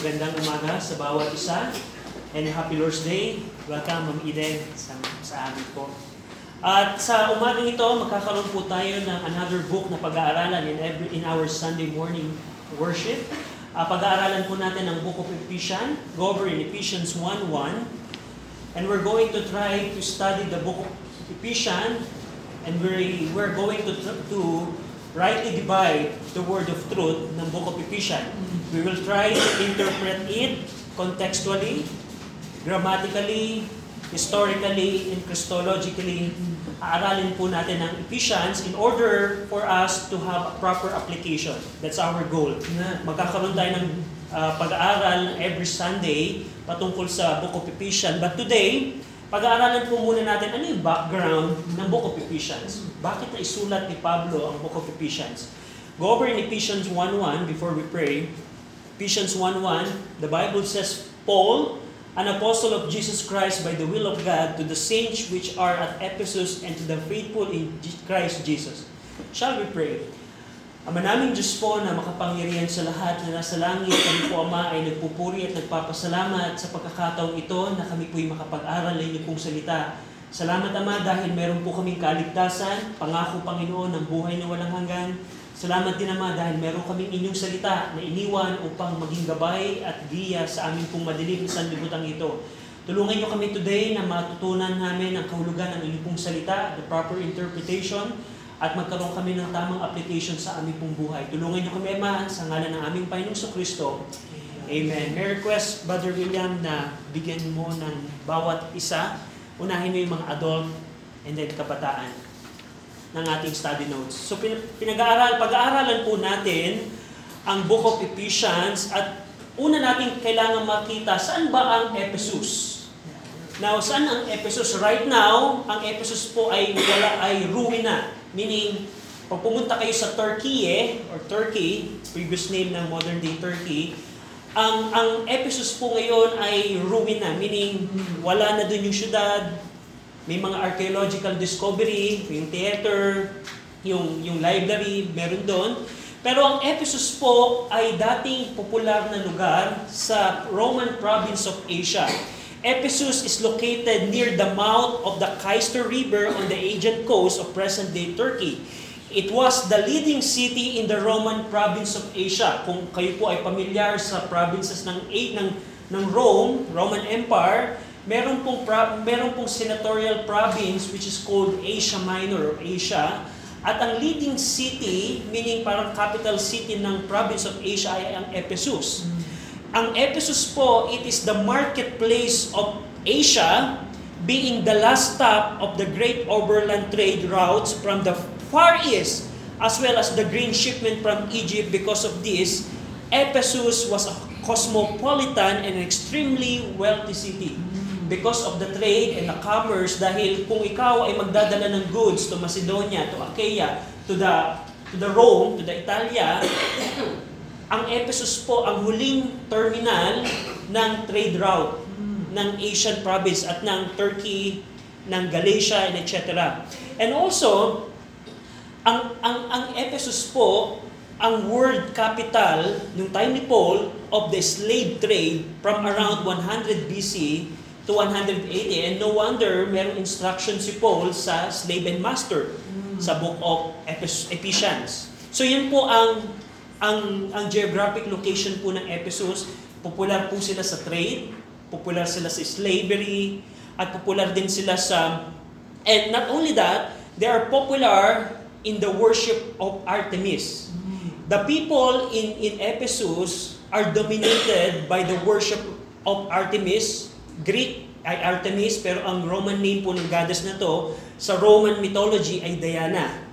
magandang umaga sa bawat isa. And happy Lord's Day. Welcome, Ma'am Eden, sa, sa amin po. At sa umagang ito, magkakaroon po tayo ng another book na pag-aaralan in, every, in our Sunday morning worship. Uh, pag-aaralan po natin ang Book of Ephesians, go over in Ephesians 1.1. And we're going to try to study the Book of Ephesians and we're, we're going to, to rightly divide the word of truth ng Book of Ephesians. We will try to interpret it contextually, grammatically, historically, and Christologically. Aaralin po natin ang Ephesians in order for us to have a proper application. That's our goal. Magkakaroon tayo ng uh, pag-aaral every Sunday patungkol sa Book of Ephesians. But today, pag-aaralan po muna natin ano yung background ng Book of Ephesians. Bakit na isulat ni Pablo ang Book of Ephesians? Go over in Ephesians 1.1 before we pray. Ephesians 1.1, the Bible says, Paul, an apostle of Jesus Christ by the will of God, to the saints which are at Ephesus and to the faithful in Christ Jesus. Shall we pray? Ama naming Diyos po na makapangyarihan sa lahat na nasa langit, kami po Ama ay nagpupuri at nagpapasalamat sa pagkakataong ito na kami po'y makapag-aral ng inyong salita. Salamat Ama dahil meron po kaming kaligtasan, pangako Panginoon ng buhay na walang hanggan. Salamat din Ama dahil meron kaming inyong salita na iniwan upang maging gabay at giya sa aming pong madilim na sanlibutan ito. Tulungan niyo kami today na matutunan namin ang kahulugan ng inyong salita, the proper interpretation, at magkaroon kami ng tamang application sa aming pong buhay. Tulungan niyo kami, Ama, sa ngalan ng aming Panginoong Kristo. Amen. May request, Brother William, na bigyan mo ng bawat isa. Unahin mo yung mga adult and then kabataan ng ating study notes. So pinag-aaral, pag-aaralan po natin ang Book of Ephesians at una natin kailangan makita saan ba ang Ephesus. Now, saan ang Ephesus? Right now, ang Ephesus po ay wala ay ruina. Meaning, pag pumunta kayo sa Turkey eh, or Turkey, previous name ng modern day Turkey, ang ang Ephesus po ngayon ay ruina, meaning wala na doon yung syudad, may mga archaeological discovery, yung theater, yung, yung library, meron doon. Pero ang Ephesus po ay dating popular na lugar sa Roman province of Asia. Ephesus is located near the mouth of the Kaister River on the Aegean coast of present-day Turkey. It was the leading city in the Roman province of Asia. Kung kayo po ay pamilyar sa provinces ng, ng, ng Rome, Roman Empire, meron pong, meron pong senatorial province which is called Asia Minor or Asia. At ang leading city, meaning parang capital city ng province of Asia ay ang Ephesus. Mm. Ang Ephesus po, it is the marketplace of Asia, being the last stop of the great overland trade routes from the Far East, as well as the grain shipment from Egypt. Because of this, Ephesus was a cosmopolitan and extremely wealthy city because of the trade and the commerce dahil kung ikaw ay magdadala ng goods to Macedonia, to Achaia, to the to the Rome, to the Italia, ang Ephesus po ang huling terminal ng trade route ng Asian province at ng Turkey, ng Galatia, and etc. And also, ang, ang, ang Ephesus po, ang world capital nung time ni Paul of the slave trade from around 100 BC to 180 and no wonder merong instruction si Paul sa slave and master sa book of Ephesians. So yun po ang ang ang geographic location po ng Ephesus, popular po sila sa trade, popular sila sa slavery, at popular din sila sa and not only that, they are popular in the worship of Artemis. The people in in Ephesus are dominated by the worship of Artemis, Greek ay Artemis, pero ang Roman name po ng goddess na to, sa Roman mythology ay Diana.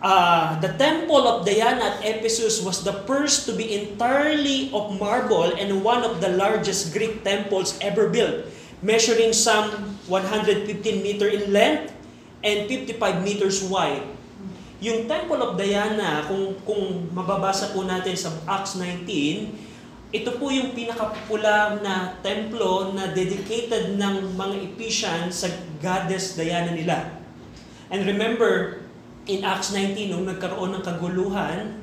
Uh, the temple of Diana at Ephesus was the first to be entirely of marble and one of the largest Greek temples ever built, measuring some 115 meter in length and 55 meters wide. Yung Temple of Diana, kung, kung mababasa po natin sa Acts 19, ito po yung pinakapopular na templo na dedicated ng mga Ephesians sa goddess Diana nila. And remember, in Acts 19, nung nagkaroon ng kaguluhan,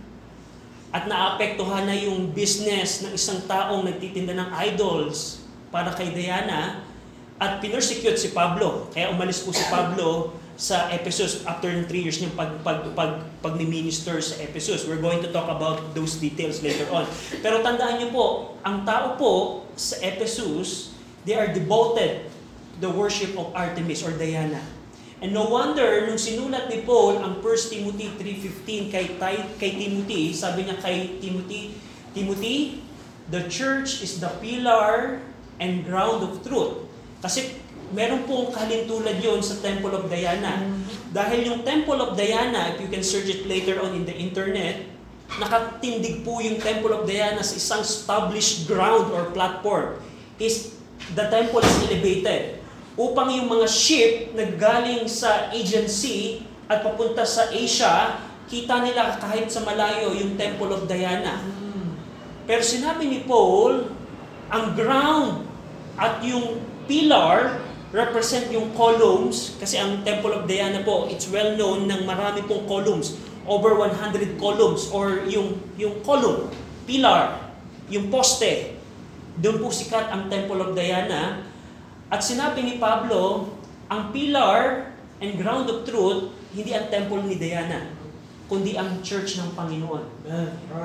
at naapektuhan na yung business ng isang taong nagtitinda ng idols para kay Diana at pinersecute si Pablo. Kaya umalis po si Pablo sa Ephesus after ng 3 years niyang pag, pag, pag, pag-minister sa Ephesus. We're going to talk about those details later on. Pero tandaan niyo po, ang tao po sa Ephesus, they are devoted to the worship of Artemis or Diana. And no wonder, nung sinulat ni Paul ang 1 Timothy 3.15 kay, kay Timothy, sabi niya kay Timothy, Timothy, the church is the pillar and ground of truth. Kasi meron pong kalintulad yon sa Temple of Diana. Dahil yung Temple of Diana, if you can search it later on in the internet, nakatindig po yung Temple of Diana sa isang established ground or platform. Is the temple is elevated upang yung mga ship na galing sa agency at papunta sa Asia, kita nila kahit sa malayo yung Temple of Diana. Pero sinabi ni Paul, ang ground at yung pillar represent yung columns kasi ang Temple of Diana po, it's well known ng marami pong columns, over 100 columns or yung yung column, pillar, yung poste. Doon po sikat ang Temple of Diana. At sinabi ni Pablo, ang pillar and ground of truth, hindi ang temple ni Diana, kundi ang church ng Panginoon.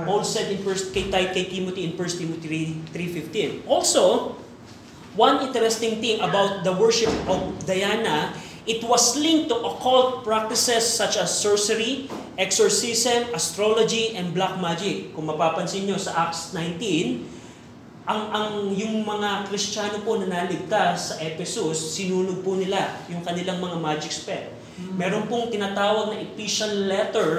Paul said in first kay, kay Timothy in 1 Timothy 3.15. Also, one interesting thing about the worship of Diana, it was linked to occult practices such as sorcery, exorcism, astrology, and black magic. Kung mapapansin nyo sa Acts 19, ang ang yung mga Kristiyano po na naligtas sa Ephesus, sinunog po nila yung kanilang mga magic spell. Meron pong tinatawag na Ephesian letter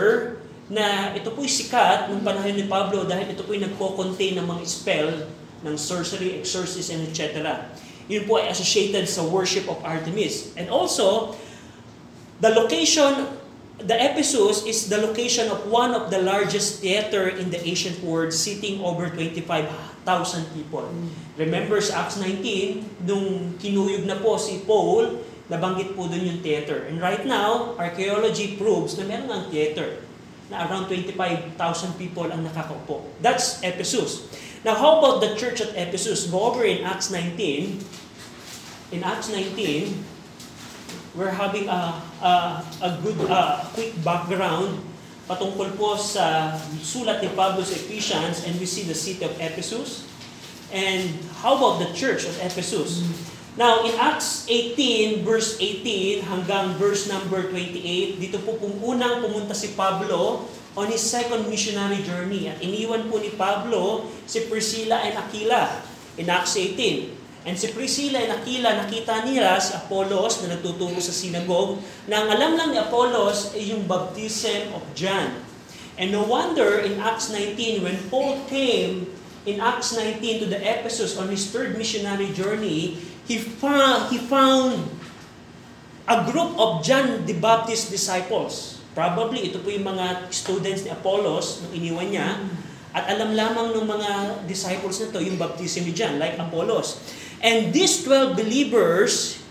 na ito po'y sikat nung panahon ni Pablo dahil ito po'y nagko-contain ng mga spell ng sorcery, exorcism, etc. Yun po ay associated sa worship of Artemis. And also, the location, the Ephesus is the location of one of the largest theater in the ancient world, seating over 25,000 people. Remember sa Acts 19, nung kinuyog na po si Paul, nabanggit po doon yung theater. And right now, archaeology proves na meron ang theater na around 25,000 people ang nakakaupo. That's Ephesus. Now, how about the church at Ephesus? Go over in Acts 19. In Acts 19, we're having a, a, a good, uh, quick background patungkol po sa sulat ni Pablo sa Ephesians and we see the city of Ephesus. And how about the church of Ephesus? Now, in Acts 18, verse 18 hanggang verse number 28, dito po kung unang pumunta si Pablo on his second missionary journey. At iniwan po ni Pablo si Priscilla and Aquila in Acts 18. And si Priscilla and Aquila, nakita nila si Apollos na nagtuturo sa sinagog, na ang alam lang ni Apollos ay yung baptism of John. And no wonder in Acts 19, when Paul came in Acts 19 to the Ephesus on his third missionary journey, he found, he found a group of John the Baptist disciples. Probably ito po yung mga students ni Apollos nung iniwan niya. At alam lamang ng mga disciples na to yung baptism ni John, like Apollos. And these 12 believers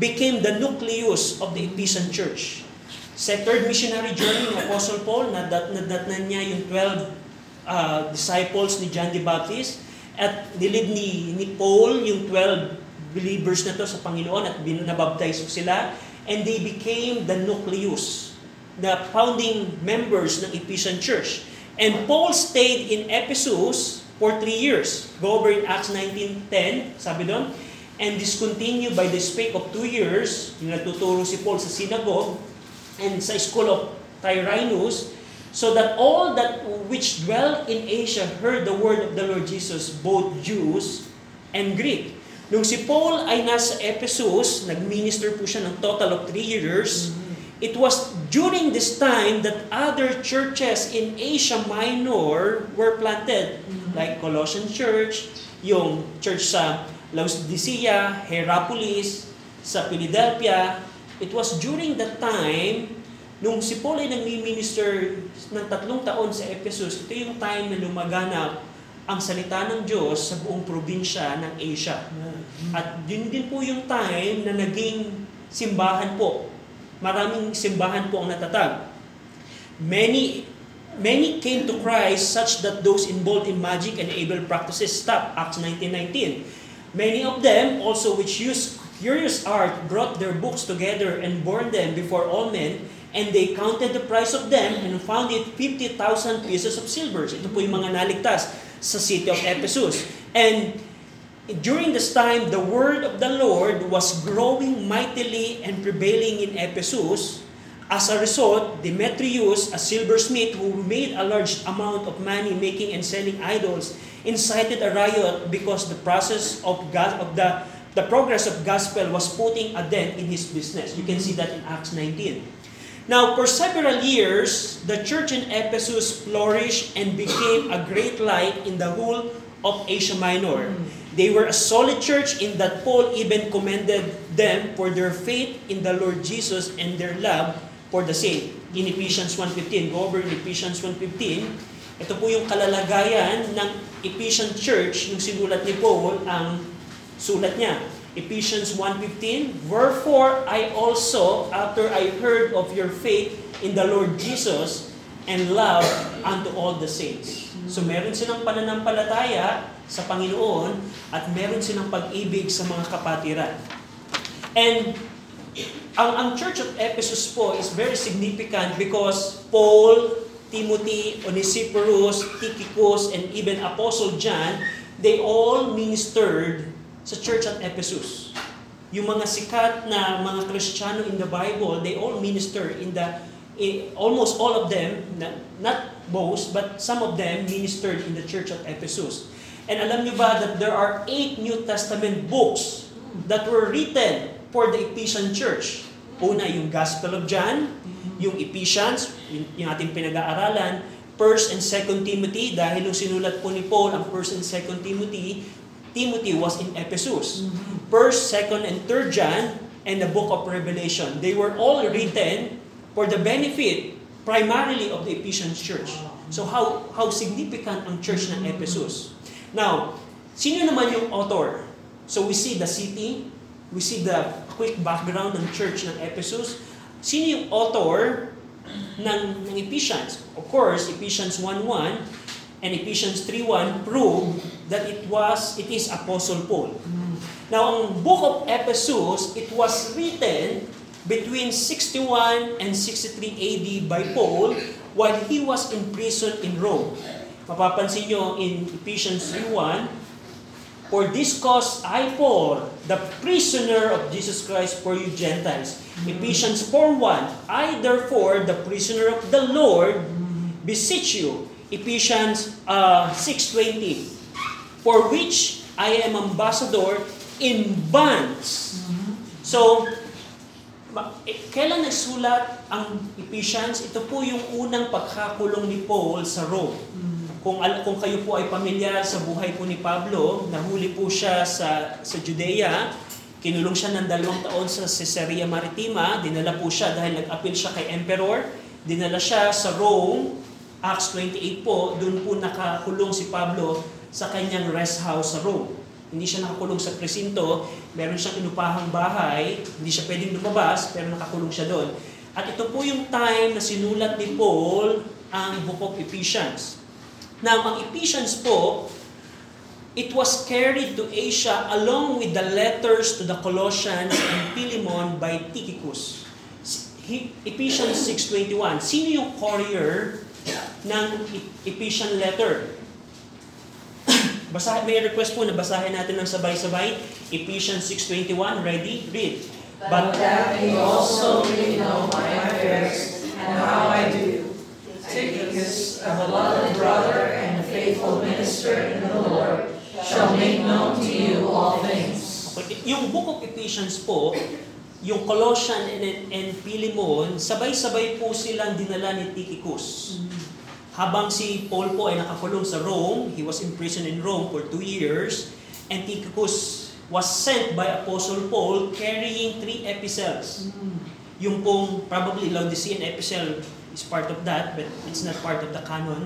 became the nucleus of the Ephesian church. Sa third missionary journey ng Apostle Paul, nadat, nadatnan niya yung 12 uh, disciples ni John the Baptist at nilid ni, ni Paul yung 12 believers na to sa Panginoon at nabaptize sila and they became the nucleus, the founding members ng Ephesian church. And Paul stayed in Ephesus for three years. Go over in Acts 19.10, sabi doon, and discontinued by the space of two years, yung nagtuturo si Paul sa synagogue, and sa school of Tyrannus, so that all that which dwell in Asia heard the word of the Lord Jesus, both Jews and Greek. Nung si Paul ay nasa Ephesus, nag-minister po siya ng total of three years, It was during this time that other churches in Asia Minor were planted, like Colossian Church, yung church sa Laodicea, Hierapolis, sa Philadelphia. It was during that time, nung si Paul ay nag-minister ng tatlong taon sa Ephesus, ito yung time na lumaganap ang salita ng Diyos sa buong probinsya ng Asia. At yun din po yung time na naging simbahan po maraming simbahan po ang natatag. Many Many came to Christ such that those involved in magic and evil practices stopped. Acts 19.19. Many of them also which used curious art brought their books together and burned them before all men and they counted the price of them and found it 50,000 pieces of silver. Ito po yung mga naligtas sa city of Ephesus. And during this time, the word of the Lord was growing mightily and prevailing in Ephesus. As a result, Demetrius, a silversmith who made a large amount of money making and selling idols, incited a riot because the process of God, of the the progress of gospel was putting a dent in his business. You can see that in Acts 19. Now, for several years, the church in Ephesus flourished and became a great light in the whole of Asia Minor. They were a solid church in that Paul even commended them for their faith in the Lord Jesus and their love for the saint. In Ephesians 1.15, go over in Ephesians 1.15, ito po yung kalalagayan ng Ephesian church, yung sinulat ni Paul, ang sulat niya. Ephesians 1.15, Wherefore I also, after I heard of your faith in the Lord Jesus, and love unto all the saints. So meron silang pananampalataya sa Panginoon at meron silang pag-ibig sa mga kapatiran. And ang, ang Church of Ephesus po is very significant because Paul, Timothy, Onesiphorus, Tychicus, and even Apostle John, they all ministered sa Church at Ephesus. Yung mga sikat na mga Kristiyano in the Bible, they all minister in the, in, almost all of them, not most, but some of them ministered in the Church at Ephesus. And alam niyo ba that there are eight New Testament books that were written for the Ephesian church. Una, yung Gospel of John, yung Ephesians, yung, ating pinag-aaralan, 1st and 2nd Timothy, dahil yung sinulat po ni Paul, ang 1st and 2nd Timothy, Timothy was in Ephesus. 1st, 2nd, and 3rd John, and the book of Revelation. They were all written for the benefit primarily of the Ephesian church. So how how significant ang church ng Ephesus. Now, sino naman yung author? So we see the city, we see the quick background ng church ng Ephesus. Sino yung author ng, ng Ephesians? Of course, Ephesians 1.1 and Ephesians 3.1 prove that it was, it is Apostle Paul. Now, ang book of Ephesus, it was written between 61 and 63 AD by Paul while he was in prison in Rome. Mapapansin nyo in Ephesians 3.1, For this cause I, Paul, the prisoner of Jesus Christ for you Gentiles. Ephesians 4.1, I therefore, the prisoner of the Lord, beseech you. Ephesians uh, 6.20, For which I am ambassador in bonds. So, eh, kailan nagsulat ang Ephesians? Ito po yung unang pagkakulong ni Paul sa Rome. Kung, kung kayo po ay pamilyar sa buhay po ni Pablo, nahuli po siya sa, sa Judea, kinulong siya ng dalawang taon sa Caesarea Maritima, dinala po siya dahil nag-appeal siya kay Emperor, dinala siya sa Rome, Acts 28 po, doon po nakakulong si Pablo sa kanyang rest house sa Rome. Hindi siya nakakulong sa presinto, meron siyang inupahang bahay, hindi siya pwedeng lumabas, pero nakakulong siya doon. At ito po yung time na sinulat ni Paul ang Book of Ephesians. Now, ang Ephesians po, it was carried to Asia along with the letters to the Colossians and Philemon by Tychicus. Ephesians 6.21. Sino yung courier ng Ephesian letter? Basa, may request po na basahin natin ng sabay-sabay. Ephesians 6.21, ready? Read. But that ye also may know my affairs and how I do. Tychicus, a beloved brother faithful minister in the Lord, shall make known to you all things. Okay. Yung book of Ephesians po, yung Colossian and, and Philemon, sabay-sabay po silang dinala ni Tychicus. Habang si Paul po ay nakakulong sa Rome, he was imprisoned in Rome for two years, and Tychicus was sent by Apostle Paul carrying three epistles. Yung pong probably Laodicean epistle is part of that, but it's not part of the canon.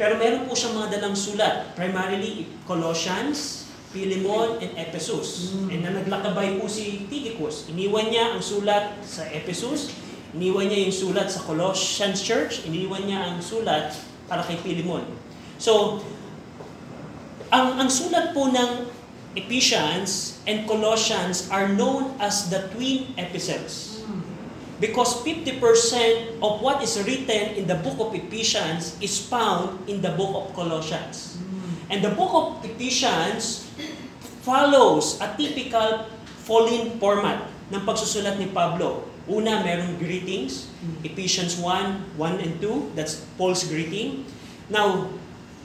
Pero meron po siyang mga dalang sulat, primarily Colossians, Philemon, and Ephesus. And na naglakabay po si Tychicus. Iniwan niya ang sulat sa Ephesus, Iniwan niya yung sulat sa Colossians Church, iniwan niya ang sulat para kay Philemon. So, ang, ang sulat po ng Ephesians and Colossians are known as the twin epistles. Because 50% of what is written in the book of Ephesians is found in the book of Colossians. And the book of Ephesians follows a typical Pauline format ng pagsusulat ni Pablo. Una, merong greetings, Ephesians 1, 1 and 2, that's Paul's greeting. Now,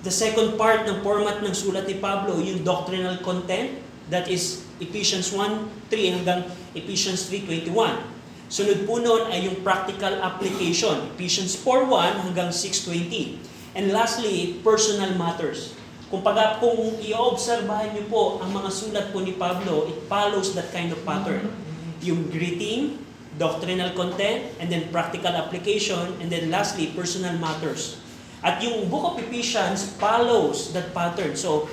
the second part ng format ng sulat ni Pablo, yung doctrinal content, that is Ephesians 1, 3 hanggang Ephesians 3, 21. Sunod po nun ay yung practical application, Ephesians 4.1 hanggang 6.20. And lastly, personal matters. Kung, pag, kung i-obserbahan niyo po ang mga sulat po ni Pablo, it follows that kind of pattern. Yung greeting, doctrinal content, and then practical application, and then lastly, personal matters. At yung book of Ephesians follows that pattern. So,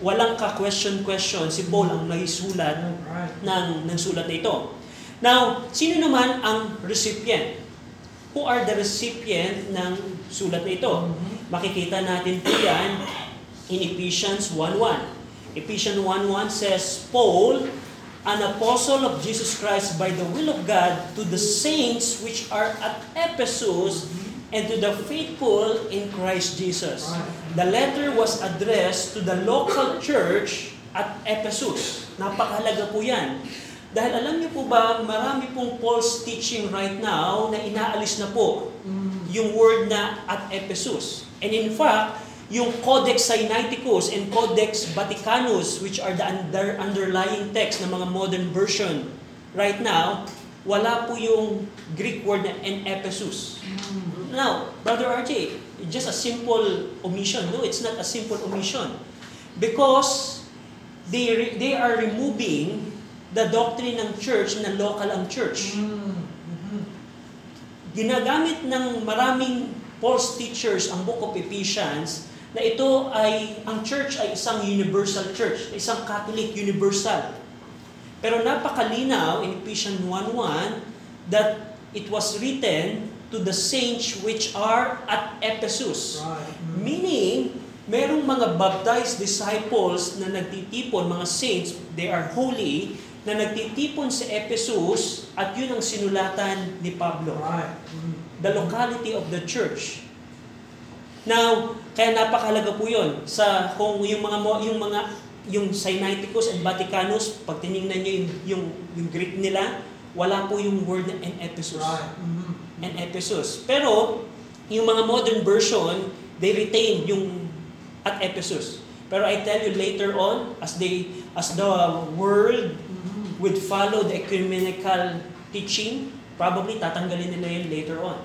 walang ka-question-question si Paul ang naisulat ng, ng sulat na ito. Now, sino naman ang recipient? Who are the recipient ng sulat na ito? Makikita natin po yan in Ephesians 1.1. Ephesians 1.1 says, Paul, an apostle of Jesus Christ by the will of God, to the saints which are at Ephesus, and to the faithful in Christ Jesus. The letter was addressed to the local church at Ephesus. Napakahalaga po yan. Dahil alam niyo po ba, marami pong false teaching right now na inaalis na po yung word na at Ephesus. And in fact, yung Codex Sinaiticus and Codex Vaticanus, which are the under, underlying text ng mga modern version right now, wala po yung Greek word na en Ephesus. Now, Brother RJ, just a simple omission. No, it's not a simple omission. Because they, they are removing the doctrine ng church na local ang church. Ginagamit ng maraming false teachers ang Book of Ephesians na ito ay, ang church ay isang universal church, isang Catholic universal. Pero napakalinaw in Ephesians 1.1 that it was written to the saints which are at Ephesus. Right. Meaning, merong mga baptized disciples na nagtitipon, mga saints, they are holy, na nagtitipon sa Ephesus at yun ang sinulatan ni Pablo. The locality of the church. Now, kaya napakahalaga po yun sa kung yung mga yung mga yung Sinaiticus and Vaticanus, pag tiningnan niyo yung, yung, yung Greek nila, wala po yung word na en Ephesus Right. and Ephesus. Pero, yung mga modern version, they retain yung at Ephesus. Pero I tell you later on, as they as the world would follow the ecumenical teaching, probably tatanggalin nila yun later on.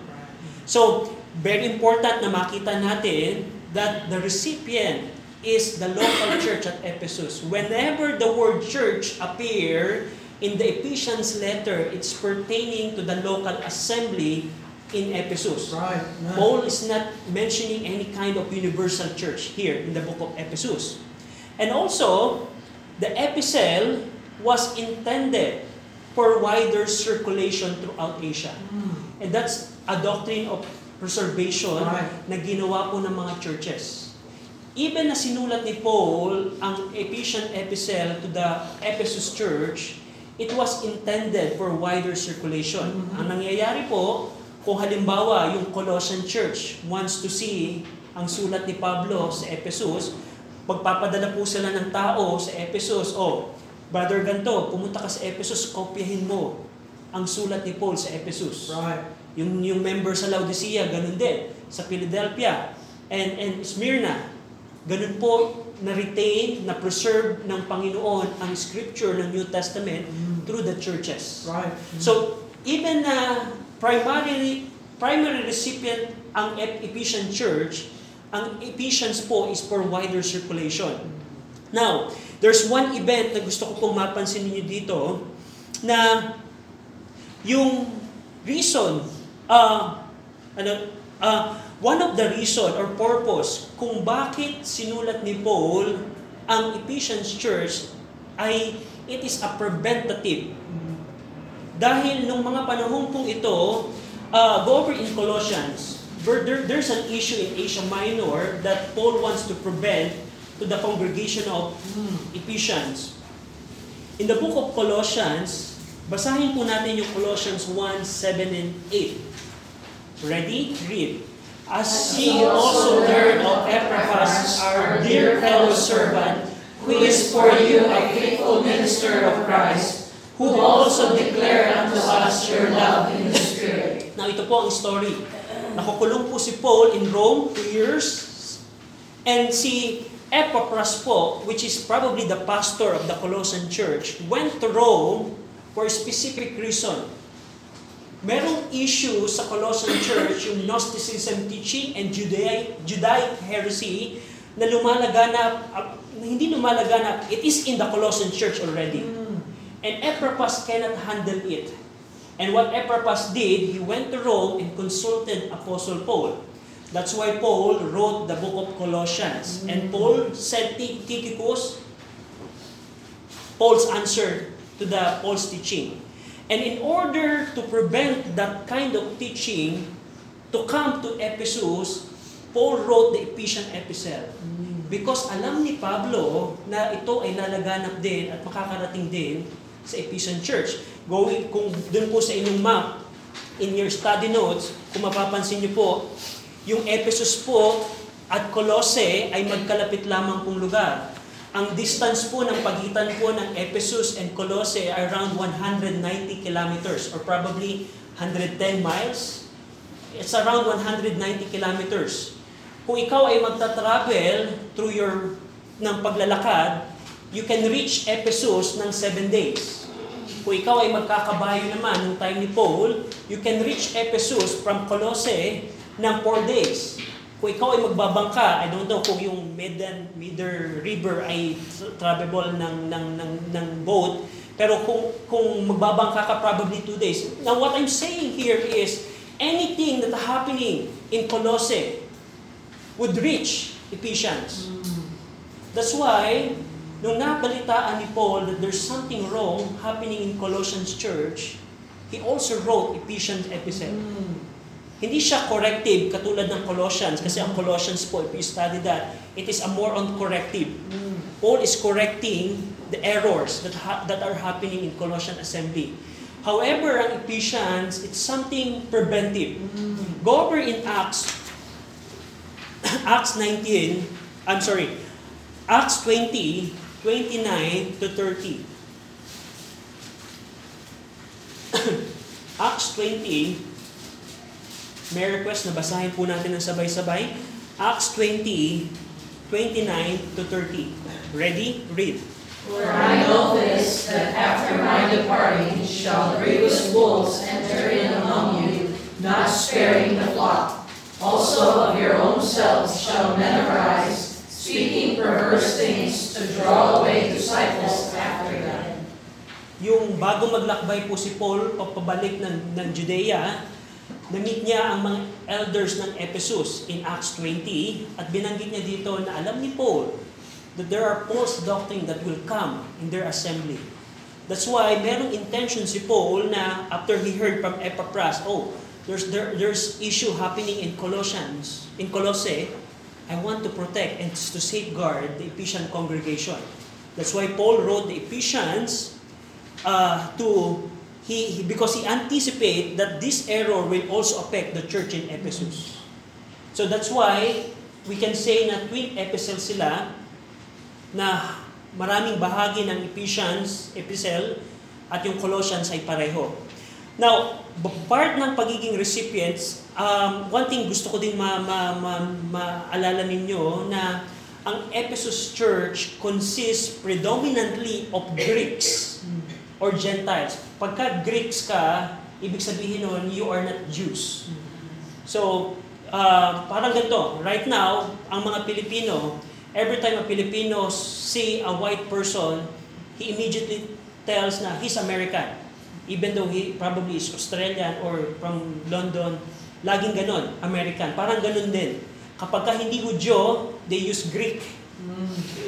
So, very important na makita natin that the recipient is the local church at Ephesus. Whenever the word church appear in the Ephesians letter, it's pertaining to the local assembly in Ephesus. Right. Paul is not mentioning any kind of universal church here in the book of Ephesus. And also, the epistle was intended for wider circulation throughout Asia. And that's a doctrine of preservation Right. na ginawa po ng mga churches. Even na sinulat ni Paul ang Ephesian epistle to the Ephesus church, it was intended for wider circulation. Ang nangyayari po, kung halimbawa yung Colossian church wants to see ang sulat ni Pablo sa Ephesus, pagpapadala po sila ng tao sa Ephesus, oh, Brother Ganto, pumunta ka sa Ephesus, kopyahin mo ang sulat ni Paul sa Ephesus. Right. Yung, yung member sa Laodicea, ganun din. Sa Philadelphia and, and Smyrna, ganun po na-retain, na-preserve ng Panginoon ang scripture ng New Testament through the churches. Right. So, even na primary primary recipient ang Ep- Ephesian church, ang Ephesians po is for wider circulation. Now, there's one event na gusto ko pong mapansin ninyo dito na yung reason, uh, ano, uh, one of the reason or purpose kung bakit sinulat ni Paul ang Ephesians church ay it is a preventative dahil nung mga panahon pong ito, uh, go over in Colossians. There- there's an issue in Asia Minor that Paul wants to prevent to the congregation of Ephesians. In the book of Colossians, basahin po natin yung Colossians 1, 7, and 8. Ready? Read. As ye also learned of Epaphras, our dear fellow servant, who is for you a faithful minister of Christ, who also declared unto us your love in the Spirit. Now ito po ang story. Nakukulong po si Paul in Rome two years. And si Epaphras po, which is probably the pastor of the Colossian church, went to Rome for a specific reason. Merong issue sa Colossian church, yung Gnosticism teaching and Judaic, Judaic heresy na lumalaganap, uh, hindi lumalaganap, it is in the Colossian church already. And Epaphras cannot handle it. And what Epaphras did, he went to Rome and consulted Apostle Paul. That's why Paul wrote the book of Colossians. And Paul said to Tychicus, Paul's answer to the Paul's teaching. And in order to prevent that kind of teaching to come to Ephesus, Paul wrote the Ephesian epistle. Because alam ni Pablo na ito ay lalaganap din at makakarating din sa Ephesian church. Going, kung dun po sa inyong map, in your study notes, kung mapapansin niyo po, yung Ephesus po at Colossae ay magkalapit lamang pong lugar. Ang distance po ng pagitan po ng Ephesus and Colossae ay around 190 kilometers or probably 110 miles. It's around 190 kilometers. Kung ikaw ay magta-travel through your ng paglalakad, you can reach Ephesus ng 7 days. Kung ikaw ay magkakabayo naman ng time ni Paul, you can reach Ephesus from Colossae ng 4 days. Kung ikaw ay magbabangka, I don't know kung yung Medan, Middle River ay travelable ng, ng, ng, ng boat, pero kung, kung magbabangka ka, probably 2 days. Now, what I'm saying here is, anything that happening in Colossae would reach Ephesians. That's why, nung nabalitaan ni Paul that there's something wrong happening in Colossians church, he also wrote Ephesians epistle. Hindi siya corrective katulad ng Colossians kasi ang Colossians po, if you study that, it is a more on corrective. Paul is correcting the errors that ha- that are happening in Colossian assembly. However, ang Ephesians, it's something preventive. Go over in Acts, Acts 19, I'm sorry, Acts 20, 29 to 30. Acts 20, may request na basahin po natin ng sabay-sabay. Acts 20, 29 to 30. Ready? Read. For I know this, that after my departing shall grievous wolves enter in among you, not sparing the flock. Also of your own selves shall men arise, speaking perverse things to draw away disciples after them. Yung bago maglakbay po si Paul pabalik ng, ng Judea, na-meet niya ang mga elders ng Ephesus in Acts 20 at binanggit niya dito na alam ni Paul that there are false doctrine that will come in their assembly. That's why merong intention si Paul na after he heard from Epaphras, oh, there's there, there's issue happening in Colossians, in Colossae, I want to protect and to safeguard the Ephesian congregation. That's why Paul wrote the Ephesians uh, to he, because he anticipate that this error will also affect the church in Ephesus. So that's why we can say na twin epistles sila na maraming bahagi ng Ephesians epistle at yung Colossians ay pareho. Now, part ng pagiging recipients, um, one thing gusto ko din ma, ma, ma, maalala ninyo na ang Ephesus church consists predominantly of Greeks or Gentiles. Pagka Greeks ka, ibig sabihin nun, you are not Jews. So, uh, parang ganito, right now, ang mga Pilipino, every time a Filipino see a white person, he immediately tells na he's American. Even though he probably is Australian or from London, laging ganon, American. Parang ganon din. Kapag ka hindi Hudyo, they use Greek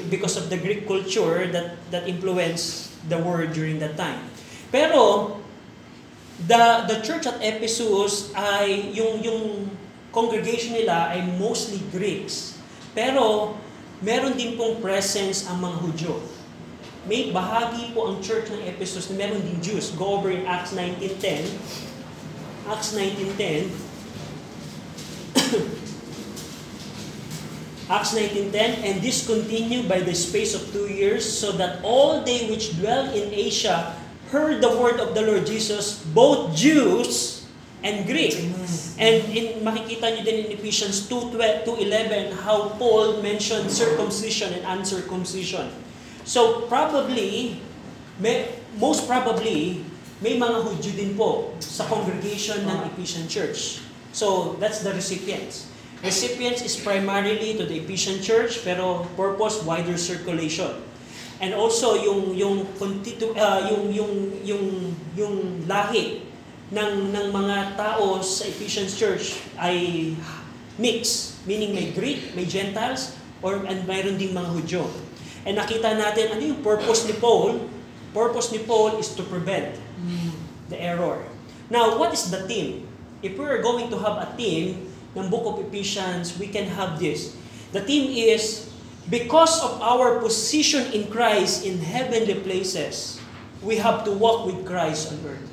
because of the Greek culture that that influenced the word during that time. Pero the the church at Ephesus ay yung yung congregation nila ay mostly Greeks. Pero meron din pong presence ang mga Hudyo. May bahagi po ang church ng Ephesus na meron din Jews. Go over in Acts 19.10. Acts 19.10. Acts 19.10, And this continued by the space of two years, so that all they which dwell in Asia heard the word of the Lord Jesus, both Jews and Greek. And in, makikita nyo din in Ephesians 2.11 how Paul mentioned circumcision and uncircumcision. So probably, may, most probably, may mga Hudyo din po sa congregation ng Ephesian Church. So that's the recipients. Recipients is primarily to the Ephesian Church pero purpose wider circulation. And also yung yung uh, yung yung yung yung lahi ng ng mga tao sa Ephesian Church ay mix, meaning may Greek, may Gentiles, or and mayroon ding mga Hudyo. And nakita natin ano yung purpose ni Paul? Purpose ni Paul is to prevent the error. Now, what is the theme? If we are going to have a theme ng Book of Ephesians, we can have this. The theme is, because of our position in Christ in heavenly places, we have to walk with Christ on earth.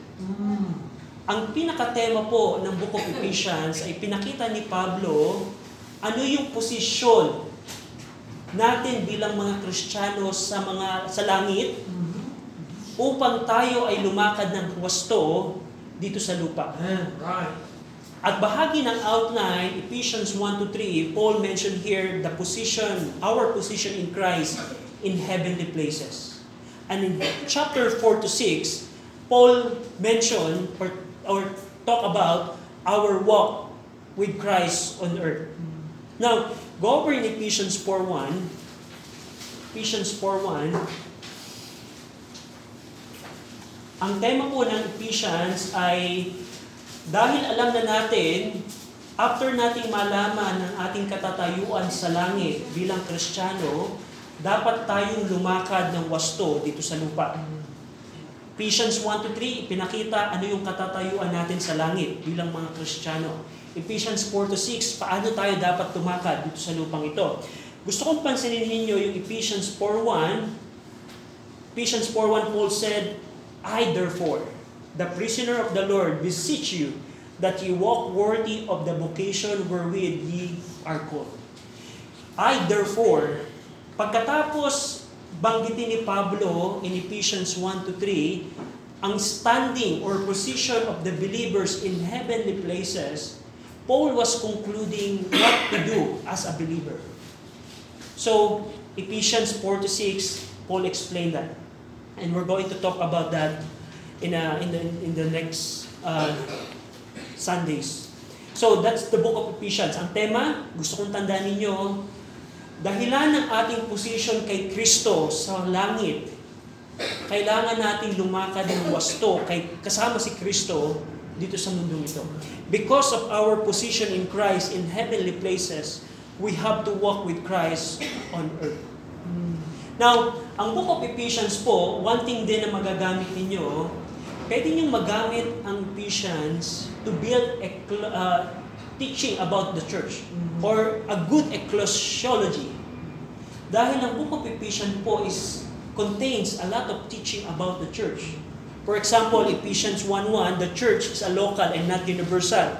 Ang pinakatema po ng Book of Ephesians ay pinakita ni Pablo ano yung posisyon natin bilang mga Kristiyano sa mga sa langit upang tayo ay lumakad ng wasto dito sa lupa. Right. At bahagi ng outline, Ephesians 1 to 3, Paul mentioned here the position, our position in Christ in heavenly places. And in chapter 4 to 6, Paul mentioned or, or talk about our walk with Christ on earth. Now, go over in Ephesians 4.1. Ephesians 4.1. Ang tema po ng Ephesians ay dahil alam na natin, after nating malaman ang ating katatayuan sa langit bilang Kristiyano, dapat tayong lumakad ng wasto dito sa lupa. Ephesians 1 to 3, pinakita ano yung katatayuan natin sa langit bilang mga Kristiyano. Ephesians 4 to 6, paano tayo dapat tumakad dito sa lupang ito. Gusto kong pansinin ninyo yung Ephesians 4.1. Ephesians 4.1, Paul said, I therefore, the prisoner of the Lord, beseech you that ye walk worthy of the vocation wherewith ye are called. I therefore, pagkatapos banggitin ni Pablo in Ephesians 1 to 3, ang standing or position of the believers in heavenly places, Paul was concluding what to do as a believer. So, Ephesians 4 to 6, Paul explained that. And we're going to talk about that in, a, in, the, in the next uh, Sundays. So, that's the book of Ephesians. Ang tema, gusto kong tandaan ninyo, dahilan ng ating position kay Kristo sa langit, kailangan nating lumakad ng wasto kay, kasama si Kristo dito sa mundong ito. Because of our position in Christ in heavenly places, we have to walk with Christ on earth. Now, ang book of Ephesians po, one thing din na magagamit ninyo, pwede niyong magamit ang Ephesians to build a uh, teaching about the church or a good ecclesiology. Dahil ang book of Ephesians po is contains a lot of teaching about the church. For example, Ephesians 1.1, the church is a local and not universal.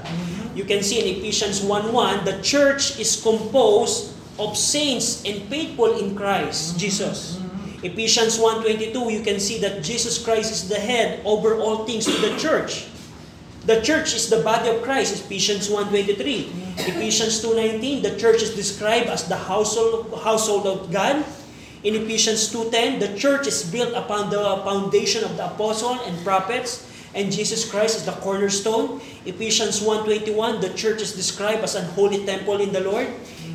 You can see in Ephesians 1.1, the church is composed of saints and faithful in Christ, Jesus. Ephesians 1.22, you can see that Jesus Christ is the head over all things to the church. The church is the body of Christ, Ephesians 1.23. Ephesians 2.19, the church is described as the household, household of God. In Ephesians 2.10, the church is built upon the foundation of the apostle and prophets, and Jesus Christ is the cornerstone. Ephesians 1.21, the church is described as an holy temple in the Lord.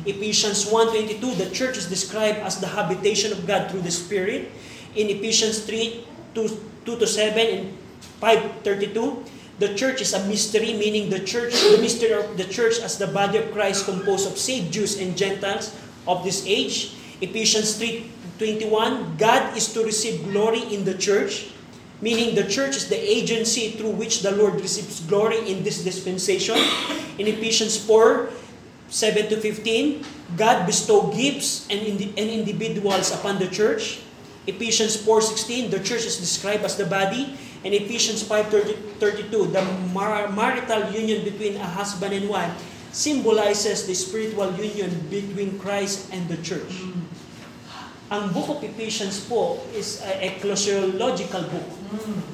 Ephesians 1.22, the church is described as the habitation of God through the Spirit. In Ephesians 3, 2, 2 to 7 and 5.32, the church is a mystery, meaning the church, the mystery of the church as the body of Christ composed of saved Jews and Gentiles of this age. Ephesians 3.21, God is to receive glory in the church. Meaning the church is the agency through which the Lord receives glory in this dispensation. In Ephesians 4, 7 to 15, God bestow gifts and, indi- and individuals upon the church. Ephesians 4.16, the church is described as the body. And Ephesians 5.32, the mar- marital union between a husband and wife symbolizes the spiritual union between Christ and the church. Ang book of Ephesians po is a ecclesiological book.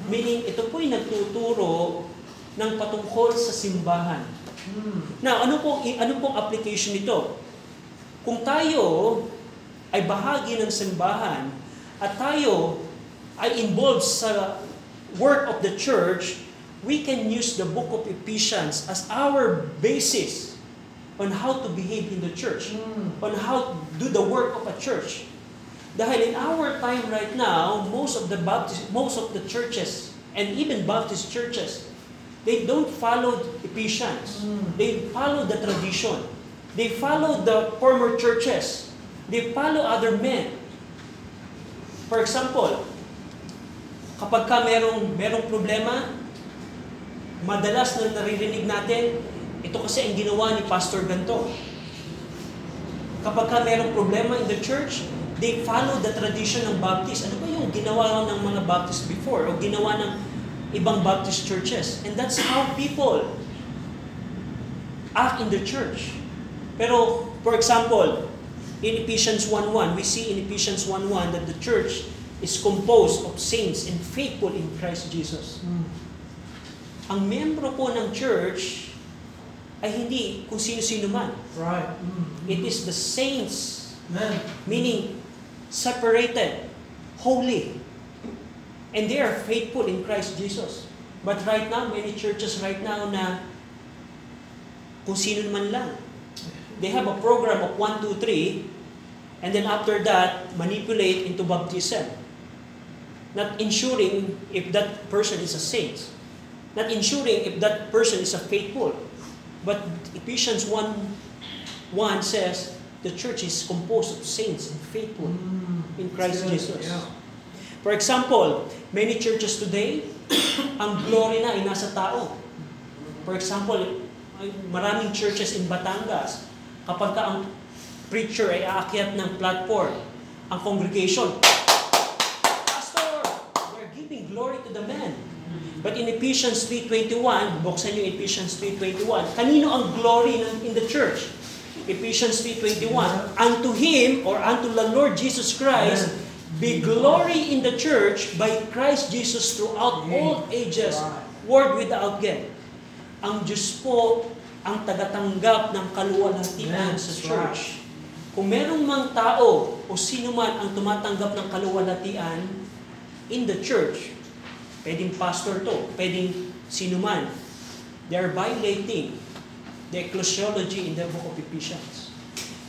Meaning, ito po yung nagtuturo ng patungkol sa simbahan. Now, ano pong, ano pong application nito? Kung tayo ay bahagi ng simbahan at tayo ay involved sa work of the church, we can use the book of Ephesians as our basis on how to behave in the church, on how to do the work of a church. Dahil in our time right now, most of the Baptist, most of the churches, and even Baptist churches, they don't follow Ephesians. They follow the tradition. They follow the former churches. They follow other men. For example, kapag ka merong, merong problema, madalas na naririnig natin, ito kasi ang ginawa ni Pastor Ganto. Kapag ka merong problema in the church, they follow the tradition ng Baptist. Ano ba yung ginawa ng mga Baptist before o ginawa ng ibang Baptist churches? And that's how people act in the church. Pero, for example, in Ephesians 1.1, we see in Ephesians 1.1 that the church is composed of saints and faithful in Christ Jesus. Ang membro po ng church ay hindi kung sino-sino man. Right. It is the saints, Amen. meaning separated, holy, and they are faithful in Christ Jesus. But right now, many churches right now na kung sino man lang. They have a program of 1, 2, 3, and then after that, manipulate into baptism. Not ensuring if that person is a saint. Not ensuring if that person is a faithful. But Ephesians 1, 1 says, the church is composed of saints and faithful in Christ Jesus. Yeah. For example, many churches today, ang glory na ay nasa tao. For example, maraming churches in Batangas, kapag ka ang preacher ay aakyat ng platform, ang congregation, Pastor, we're giving glory to the man. But in Ephesians 3.21, buksan niyo Ephesians 3.21, kanino ang glory in the church? Ephesians 3.21, Unto Him, or unto the Lord Jesus Christ, be glory in the church by Christ Jesus throughout all ages, world without end. Ang Diyos po ang tagatanggap ng kaluwalhatian sa church. Kung merong mang tao o sino man ang tumatanggap ng kaluwalhatian in the church, pwedeng pastor to, pwedeng sino man, they are violating the ecclesiology in the book of Ephesians.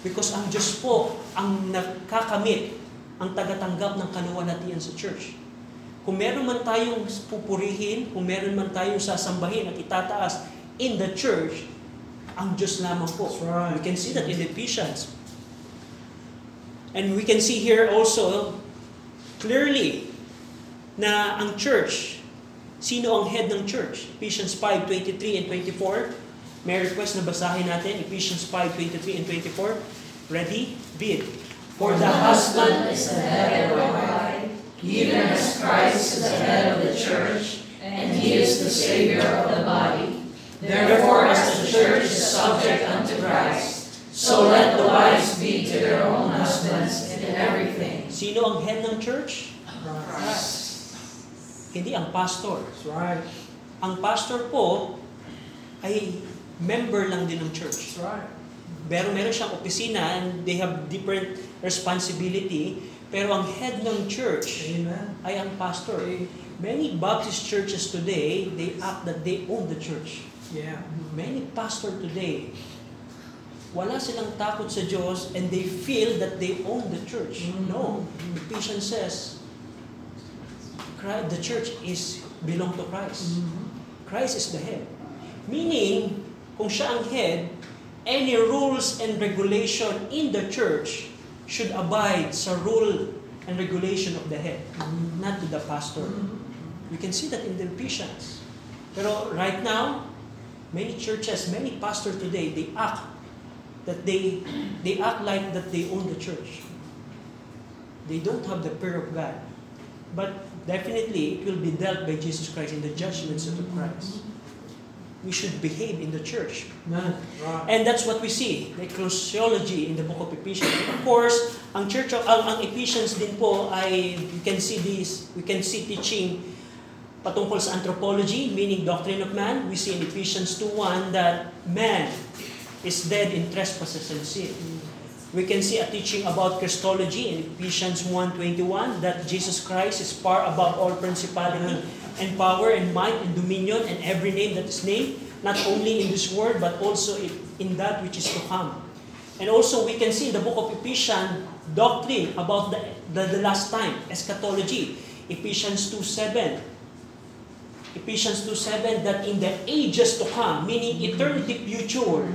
Because ang Diyos po ang nakakamit, ang tagatanggap ng kaluwalhatian sa church. Kung meron man tayong pupurihin, kung meron man tayong sasambahin at itataas in the church, ang Diyos lamang po. That's right. We can see that in Ephesians. And we can see here also clearly na ang church, sino ang head ng church? Ephesians 5:23 and 24. May request na basahin natin Ephesians 5:23 and 24. Ready? Read. For the husband is the head of the wife, even as Christ is the head of the church, and he is the Savior of the body. Therefore, as the church is subject unto Christ, so let the wives be to their own husbands in everything. Sino ang head ng church? Christ. Hindi ang pastor. That's right. Ang pastor po ay member lang din ng church. That's right. Pero meron siyang opisina and they have different responsibility. Pero ang head ng church Amen. ay ang pastor. Many Baptist churches today, they act that they own the church. Yeah. Many pastor today, wala silang takot sa Diyos and they feel that they own the church. Mm. No. Ephesians says, Christ, the church is belong to Christ. Christ is the head. Meaning, kung siya ang head, any rules and regulation in the church should abide sa rule and regulation of the head, not to the pastor. We can see that in the Ephesians. Pero right now, many churches, many pastors today, they act that they they act like that they own the church. They don't have the fear of God. But definitely, it will be dealt by Jesus Christ in the judgments of the Christ. We should behave in the church. Amen. And that's what we see, the ecclesiology in the book of Ephesians. Of course, ang church of ang, ang Ephesians din po ay you can see this, we can see teaching patungkol sa anthropology, meaning doctrine of man. We see in Ephesians 2:1 that man is dead in trespasses and sin. We can see a teaching about Christology in Ephesians 1:21 that Jesus Christ is far above all principality and power and might and dominion and every name that is named, not only in this world but also in, that which is to come. And also we can see in the book of Ephesians doctrine about the, the, the last time, eschatology. Ephesians 2:7. Ephesians 2:7 that in the ages to come, meaning eternity future,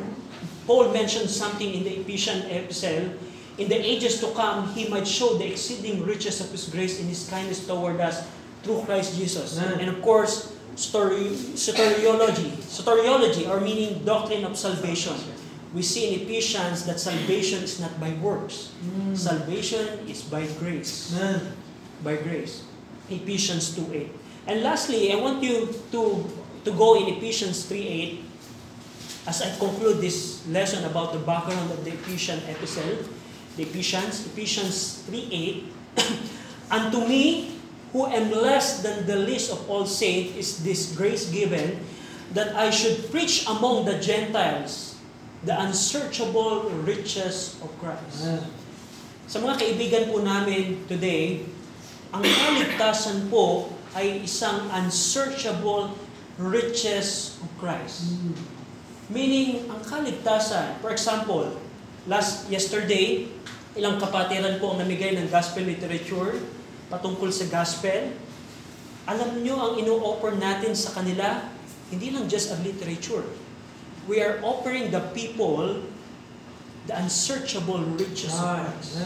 Paul mentioned something in the Ephesian epistle, in the ages to come, he might show the exceeding riches of his grace in his kindness toward us through Christ Jesus. Amen. And of course, story, soteriology, soteriology, or meaning doctrine of salvation. We see in Ephesians that salvation is not by works. Mm. Salvation is by grace. Amen. By grace. Ephesians 2.8. And lastly, I want you to, to go in Ephesians 3.8 as I conclude this lesson about the background of the Ephesian epistle, the Ephesians, Ephesians 3.8, Unto me, who am less than the least of all saints, is this grace given, that I should preach among the Gentiles the unsearchable riches of Christ. Amen. Sa mga kaibigan po namin today, ang kaligtasan po ay isang unsearchable riches of Christ. Mm. Meaning, ang kaligtasan, for example, last yesterday, ilang kapatiran po ang namigay ng gospel literature patungkol sa gospel. Alam nyo, ang ino-offer natin sa kanila, hindi lang just a literature. We are offering the people the unsearchable riches of. Christ.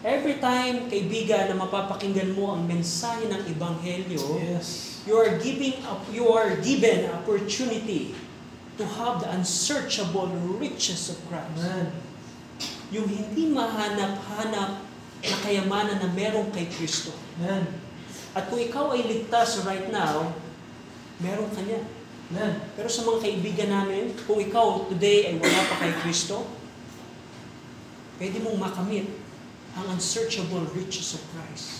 Every time, kaibigan, na mapapakinggan mo ang mensahe ng Ebanghelyo, Yes. you are giving up, you are given an opportunity to have the unsearchable riches of Christ. Amen. Yung hindi mahanap-hanap na kayamanan na meron kay Kristo. Amen. At kung ikaw ay ligtas right now, meron ka niya. Amen. Pero sa mga kaibigan namin, kung ikaw today ay wala pa kay Kristo, pwede mong makamit ang unsearchable riches of Christ.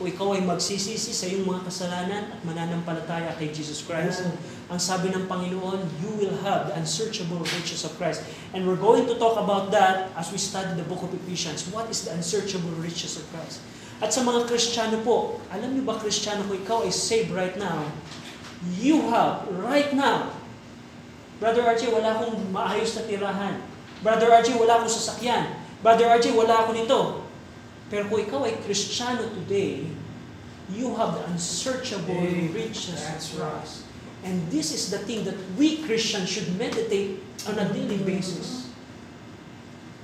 Kung ikaw ay magsisisi sa iyong mga kasalanan at mananampalataya kay Jesus Christ, Amen. ang sabi ng Panginoon, you will have the unsearchable riches of Christ. And we're going to talk about that as we study the book of Ephesians. What is the unsearchable riches of Christ? At sa mga Kristiyano po, alam niyo ba Kristiyano kung ikaw ay saved right now, you have right now, Brother RJ, wala akong maayos na tirahan. Brother RJ, wala akong sasakyan. Brother RJ, wala ako nito. Pero kung ikaw ay Kristiyano today, you have the unsearchable Hey, riches of right. Christ. And this is the thing that we Christians should meditate on a daily basis.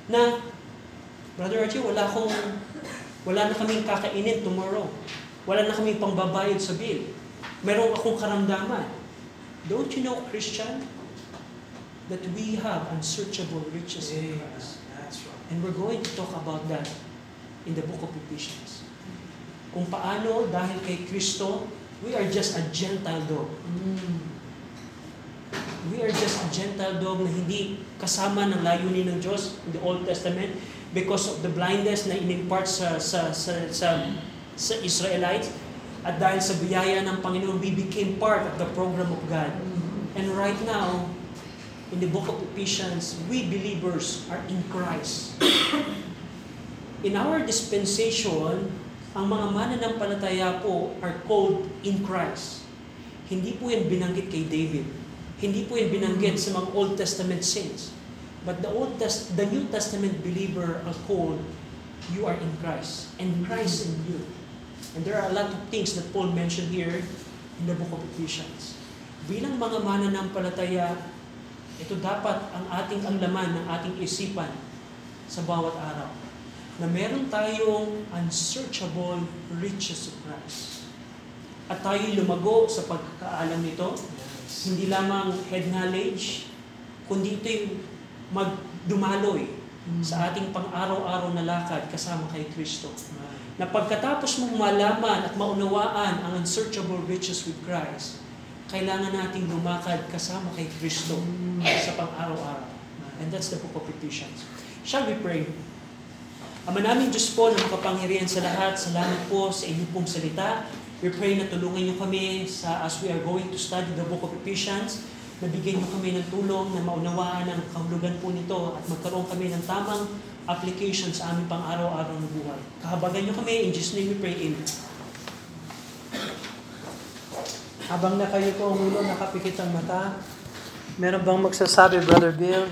Na, Brother RJ, wala akong, wala na kaming kakainin tomorrow. Wala na kaming pangbabayad sa bill. Meron akong karamdaman. Don't you know, Christian, that we have unsearchable riches in. Christ? That's right. And we're going to talk about that in the book of Ephesians. Kung paano, dahil kay Kristo, we are just a Gentile dog. We are just a Gentile dog na hindi kasama ng layunin ng Diyos in the Old Testament because of the blindness na inimpart sa, sa, sa, sa, sa Israelites. At dahil sa biyaya ng Panginoon, we became part of the program of God. And right now, in the book of Ephesians, we believers are in Christ. In our dispensation, ang mga mananampalataya po are called in Christ. Hindi po yan binanggit kay David. Hindi po yan binanggit sa mga Old Testament saints. But the Old Test, the New Testament believer are called, you are in Christ, and Christ in you. And there are a lot of things that Paul mentioned here in the book of Ephesians. Bilang mga mananampalataya, ito dapat ang ating ang laman ng ating isipan sa bawat araw. Na meron tayong unsearchable riches of Christ. at tayo'y lumago sa pagkakaalam nito. Hindi lamang head knowledge, kundi ito'y magdumaloy sa ating pang-araw-araw na lakad kasama kay Kristo. Na pagkatapos mong malaman at maunawaan ang unsearchable riches with Christ, kailangan nating lumakad kasama kay Kristo sa pang-araw-araw. And that's the book of Ephesians. Shall we pray? Ama namin Diyos po na makapangyarihan sa lahat, salamat po sa inyong pong salita. We pray na tulungan niyo kami sa as we are going to study the book of Ephesians, nabigyan niyo kami ng tulong na maunawaan ang kahulugan po nito at magkaroon kami ng tamang application sa aming pang-araw-araw na buhay. Kahabagan niyo kami, in Jesus' name we pray, Amen. Habang na kayo po umulo, nakapikit ang mata, meron bang magsasabi, Brother Bill,